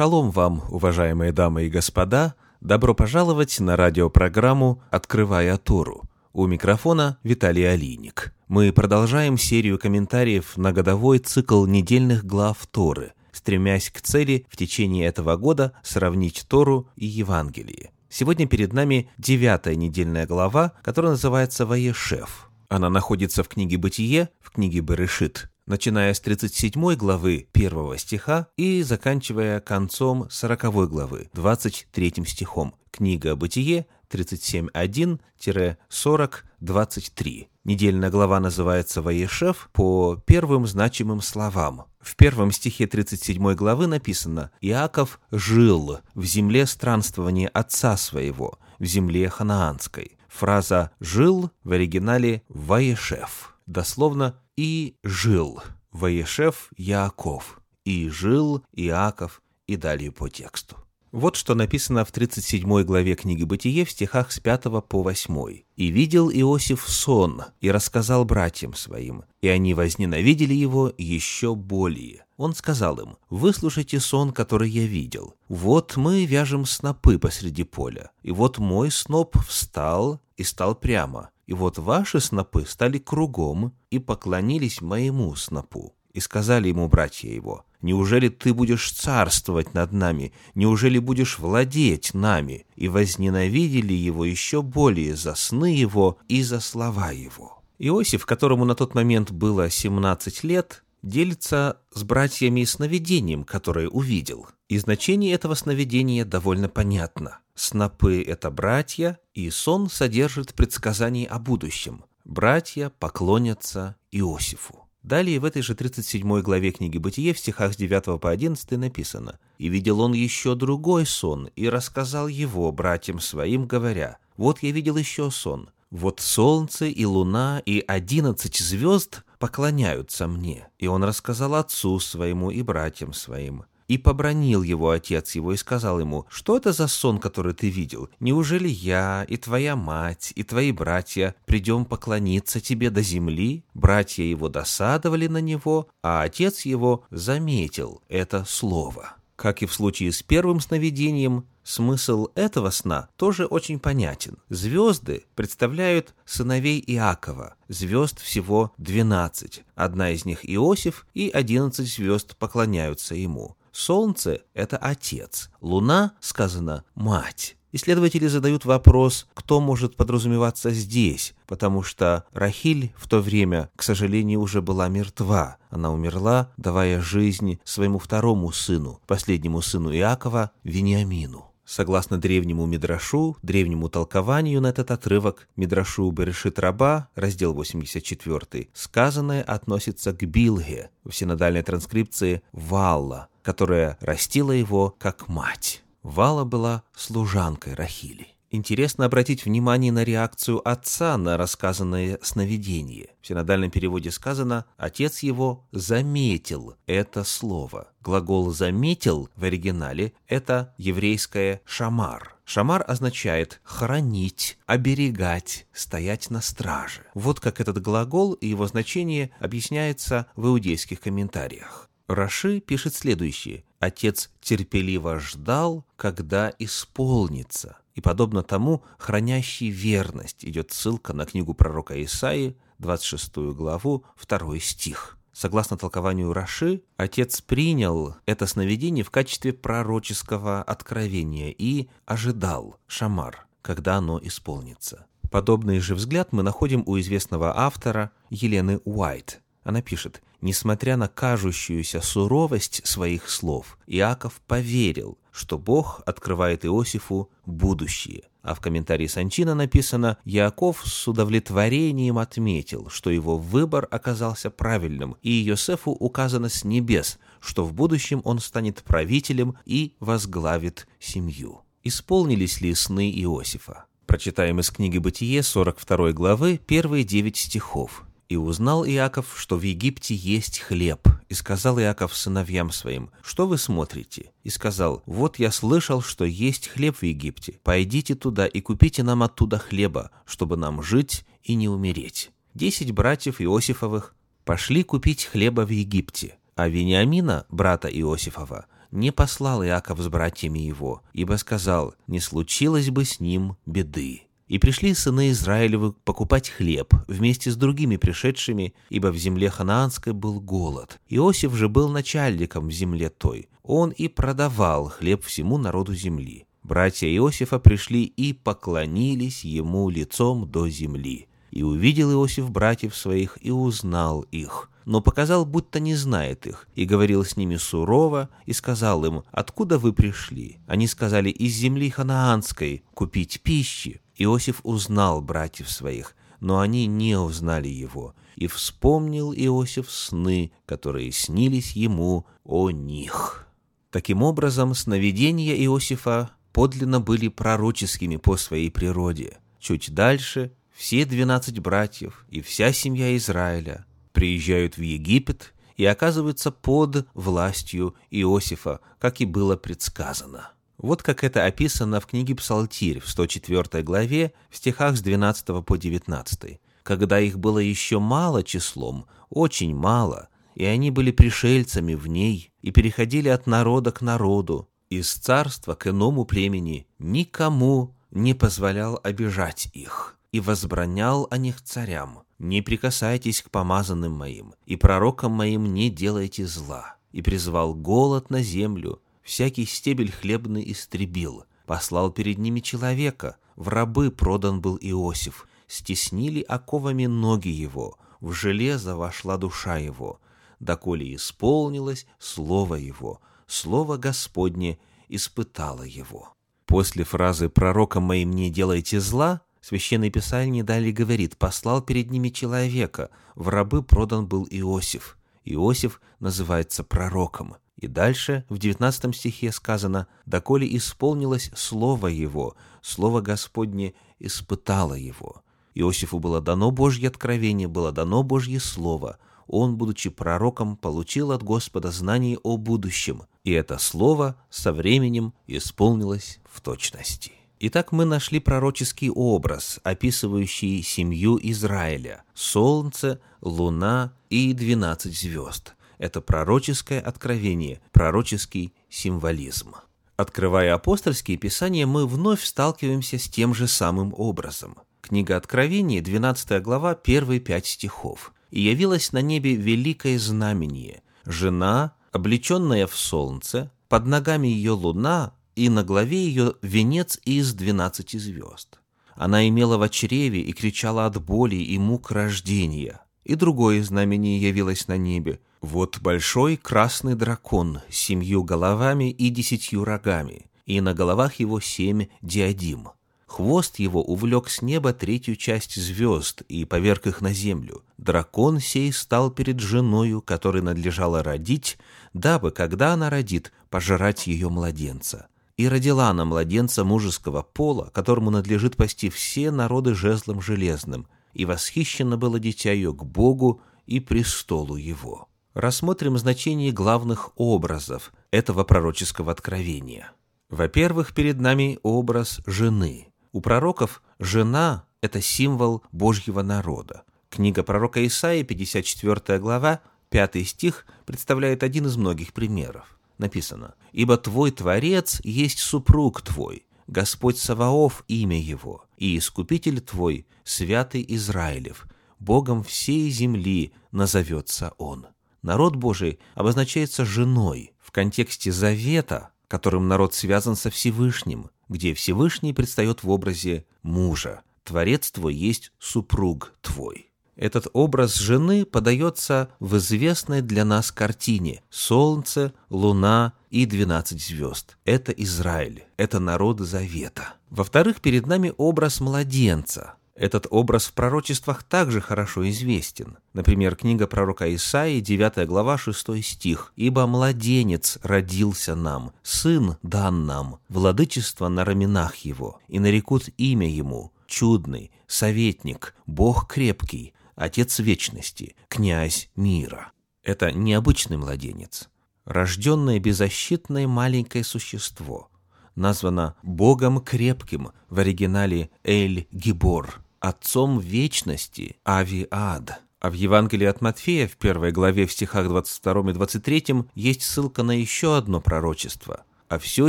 Шалом вам, уважаемые дамы и господа! Добро пожаловать на радиопрограмму «Открывая Тору». У микрофона Виталий Алиник. Мы продолжаем серию комментариев на годовой цикл недельных глав Торы, стремясь к цели в течение этого года сравнить Тору и Евангелие. Сегодня перед нами девятая недельная глава, которая называется «Ваешев». Она находится в книге «Бытие», в книге «Берешит», начиная с 37 главы 1 стиха и заканчивая концом 40 главы 23 стихом. Книга «Бытие» 37.1-40.23. Недельная глава называется «Ваешев» по первым значимым словам. В первом стихе 37 главы написано «Иаков жил в земле странствования отца своего, в земле ханаанской». Фраза «жил» в оригинале «Ваешев». Дословно «и жил». Ваешев Яаков. «И жил Иаков» и далее по тексту. Вот что написано в 37 главе книги «Бытие» в стихах с 5 по 8. «И видел Иосиф сон, и рассказал братьям своим, и они возненавидели его еще более. Он сказал им, «Выслушайте сон, который я видел. Вот мы вяжем снопы посреди поля, и вот мой сноп встал и стал прямо, и вот ваши снопы стали кругом и поклонились моему снопу. И сказали ему братья его, Неужели ты будешь царствовать над нами? Неужели будешь владеть нами? И возненавидели его еще более за сны его и за слова его. Иосиф, которому на тот момент было 17 лет, делится с братьями сновидением, которое увидел. И значение этого сновидения довольно понятно. Снопы – это братья, и сон содержит предсказание о будущем. Братья поклонятся Иосифу. Далее в этой же 37 главе книги «Бытие» в стихах с 9 по 11 написано «И видел он еще другой сон, и рассказал его братьям своим, говоря, «Вот я видел еще сон, вот солнце и луна и одиннадцать звезд поклоняются мне». И он рассказал отцу своему и братьям своим. И побронил его отец его и сказал ему, «Что это за сон, который ты видел? Неужели я и твоя мать и твои братья придем поклониться тебе до земли?» Братья его досадовали на него, а отец его заметил это слово. Как и в случае с первым сновидением, смысл этого сна тоже очень понятен. Звезды представляют сыновей Иакова. Звезд всего 12. Одна из них Иосиф, и 11 звезд поклоняются ему. Солнце – это отец, луна, сказано, мать. Исследователи задают вопрос, кто может подразумеваться здесь, потому что Рахиль в то время, к сожалению, уже была мертва. Она умерла, давая жизнь своему второму сыну, последнему сыну Иакова, Вениамину. Согласно древнему Мидрашу, древнему толкованию на этот отрывок, Мидрашу Берешит Раба, раздел 84, сказанное относится к Билге, в синодальной транскрипции «Валла», которая растила его как мать. Вала была служанкой Рахили. Интересно обратить внимание на реакцию отца на рассказанное сновидение. В синодальном переводе сказано «отец его заметил это слово». Глагол «заметил» в оригинале – это еврейское «шамар». Шамар означает хранить, оберегать, стоять на страже. Вот как этот глагол и его значение объясняется в иудейских комментариях. Раши пишет следующее. «Отец терпеливо ждал, когда исполнится». И подобно тому, хранящий верность, идет ссылка на книгу пророка Исаии, 26 главу, 2 стих. Согласно толкованию Раши, отец принял это сновидение в качестве пророческого откровения и ожидал Шамар, когда оно исполнится. Подобный же взгляд мы находим у известного автора Елены Уайт. Она пишет, Несмотря на кажущуюся суровость своих слов, Иаков поверил, что Бог открывает Иосифу будущее. А в комментарии Санчина написано, Яков с удовлетворением отметил, что его выбор оказался правильным, и Иосифу указано с небес, что в будущем он станет правителем и возглавит семью. Исполнились ли сны Иосифа? Прочитаем из книги «Бытие» 42 главы, первые 9 стихов. И узнал Иаков, что в Египте есть хлеб, и сказал Иаков сыновьям своим, «Что вы смотрите?» И сказал, «Вот я слышал, что есть хлеб в Египте. Пойдите туда и купите нам оттуда хлеба, чтобы нам жить и не умереть». Десять братьев Иосифовых пошли купить хлеба в Египте, а Вениамина, брата Иосифова, не послал Иаков с братьями его, ибо сказал, не случилось бы с ним беды. И пришли сыны Израилевы покупать хлеб вместе с другими пришедшими, ибо в земле ханаанской был голод. Иосиф же был начальником в земле той. Он и продавал хлеб всему народу земли. Братья Иосифа пришли и поклонились ему лицом до земли. И увидел Иосиф братьев своих и узнал их но показал, будто не знает их, и говорил с ними сурово, и сказал им, «Откуда вы пришли?» Они сказали, «Из земли ханаанской купить пищи». Иосиф узнал братьев своих, но они не узнали его, и вспомнил Иосиф сны, которые снились ему о них. Таким образом, сновидения Иосифа подлинно были пророческими по своей природе. Чуть дальше все двенадцать братьев и вся семья Израиля приезжают в Египет и оказываются под властью Иосифа, как и было предсказано. Вот как это описано в книге «Псалтирь» в 104 главе, в стихах с 12 по 19. «Когда их было еще мало числом, очень мало, и они были пришельцами в ней, и переходили от народа к народу, из царства к иному племени, никому не позволял обижать их, и возбранял о них царям, «Не прикасайтесь к помазанным моим, и пророкам моим не делайте зла». И призвал голод на землю, всякий стебель хлебный истребил, послал перед ними человека, в рабы продан был Иосиф, стеснили оковами ноги его, в железо вошла душа его, доколе исполнилось слово его, слово Господне испытало его. После фразы «пророкам моим не делайте зла» Священное Писание далее говорит, послал перед ними человека, в рабы продан был Иосиф. Иосиф называется пророком. И дальше в 19 стихе сказано, «Доколе исполнилось слово его, слово Господне испытало его». Иосифу было дано Божье откровение, было дано Божье слово. Он, будучи пророком, получил от Господа знание о будущем, и это слово со временем исполнилось в точности. Итак, мы нашли пророческий образ, описывающий семью Израиля. Солнце, луна и двенадцать звезд. Это пророческое откровение, пророческий символизм. Открывая апостольские писания, мы вновь сталкиваемся с тем же самым образом. Книга Откровения, 12 глава, первые пять стихов. «И явилось на небе великое знамение. Жена, облеченная в солнце, под ногами ее луна, и на главе ее венец из двенадцати звезд. Она имела в чреве и кричала от боли и мук рождения. И другое знамение явилось на небе. Вот большой красный дракон с семью головами и десятью рогами, и на головах его семь диадим. Хвост его увлек с неба третью часть звезд и поверг их на землю. Дракон сей стал перед женою, которой надлежало родить, дабы, когда она родит, пожирать ее младенца и родила она младенца мужеского пола, которому надлежит пасти все народы жезлом железным, и восхищено было дитя ее к Богу и престолу его. Рассмотрим значение главных образов этого пророческого откровения. Во-первых, перед нами образ жены. У пророков жена – это символ Божьего народа. Книга пророка Исаии, 54 глава, 5 стих, представляет один из многих примеров написано, «Ибо твой Творец есть супруг твой, Господь Саваоф имя его, и Искупитель твой, святый Израилев, Богом всей земли назовется он». Народ Божий обозначается женой в контексте завета, которым народ связан со Всевышним, где Всевышний предстает в образе мужа. Творец твой есть супруг твой. Этот образ жены подается в известной для нас картине «Солнце, луна и двенадцать звезд». Это Израиль, это народ Завета. Во-вторых, перед нами образ младенца. Этот образ в пророчествах также хорошо известен. Например, книга пророка Исаии, 9 глава, 6 стих. «Ибо младенец родился нам, сын дан нам, владычество на раменах его, и нарекут имя ему, чудный, советник, Бог крепкий, Отец Вечности, Князь Мира. Это необычный младенец, рожденное беззащитное маленькое существо, названо Богом Крепким в оригинале Эль Гибор, Отцом Вечности Авиад. А в Евангелии от Матфея в первой главе в стихах 22 и 23 есть ссылка на еще одно пророчество. «А все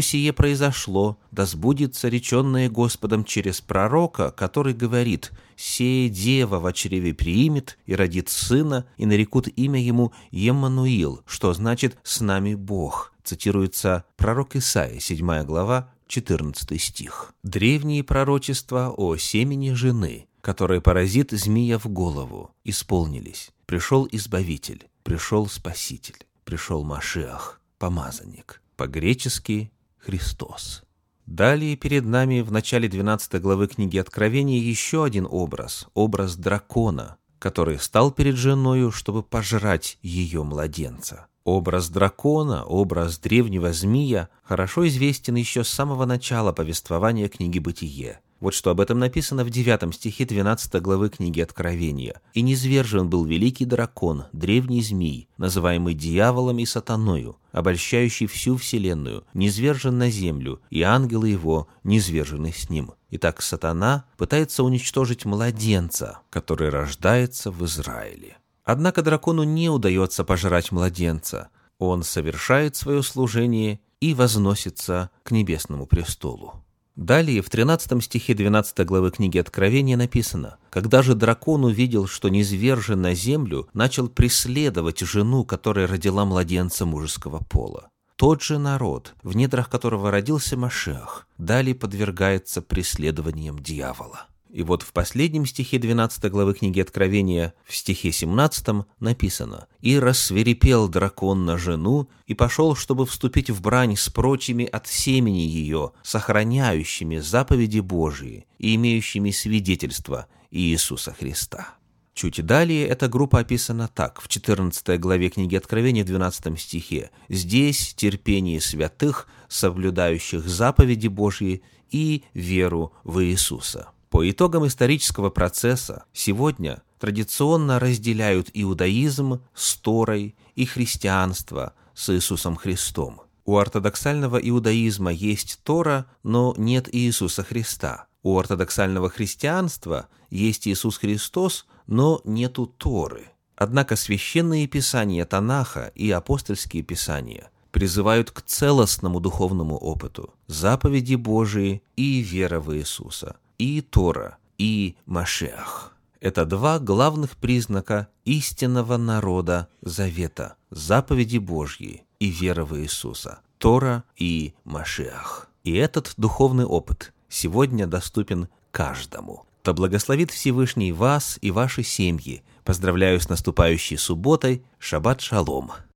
сие произошло, да сбудется реченное Господом через пророка, который говорит, «Сея дева в чреве приимет и родит сына, и нарекут имя ему Еммануил», что значит «с нами Бог». Цитируется пророк Исаия, 7 глава, 14 стих. Древние пророчества о семени жены, которая поразит змея в голову, исполнились. Пришел Избавитель, пришел Спаситель, пришел Машиах, помазанник. По-гречески «Христос». Далее перед нами в начале 12 главы книги Откровения еще один образ, образ дракона, который стал перед женою, чтобы пожрать ее младенца. Образ дракона, образ древнего змея хорошо известен еще с самого начала повествования книги «Бытие». Вот что об этом написано в 9 стихе 12 главы книги Откровения. «И низвержен был великий дракон, древний змей, называемый дьяволом и сатаною, обольщающий всю вселенную, низвержен на землю, и ангелы его низвержены с ним». Итак, сатана пытается уничтожить младенца, который рождается в Израиле. Однако дракону не удается пожрать младенца. Он совершает свое служение и возносится к небесному престолу. Далее, в 13 стихе 12 главы книги Откровения написано, «Когда же дракон увидел, что низвержен на землю, начал преследовать жену, которая родила младенца мужеского пола. Тот же народ, в недрах которого родился Машех, далее подвергается преследованиям дьявола». И вот в последнем стихе 12 главы книги Откровения, в стихе 17 написано «И рассверепел дракон на жену, и пошел, чтобы вступить в брань с прочими от семени ее, сохраняющими заповеди Божии и имеющими свидетельство Иисуса Христа». Чуть далее эта группа описана так, в 14 главе книги Откровения, 12 стихе. «Здесь терпение святых, соблюдающих заповеди Божьи и веру в Иисуса». По итогам исторического процесса сегодня традиционно разделяют иудаизм с Торой и христианство с Иисусом Христом. У ортодоксального иудаизма есть Тора, но нет Иисуса Христа. У ортодоксального христианства есть Иисус Христос, но нету Торы. Однако священные писания Танаха и апостольские писания призывают к целостному духовному опыту, заповеди Божии и вера в Иисуса – и Тора, и Машех. Это два главных признака истинного народа Завета, заповеди Божьи и вера в Иисуса, Тора и Машех. И этот духовный опыт сегодня доступен каждому. То благословит Всевышний вас и ваши семьи. Поздравляю с наступающей субботой. Шаббат шалом.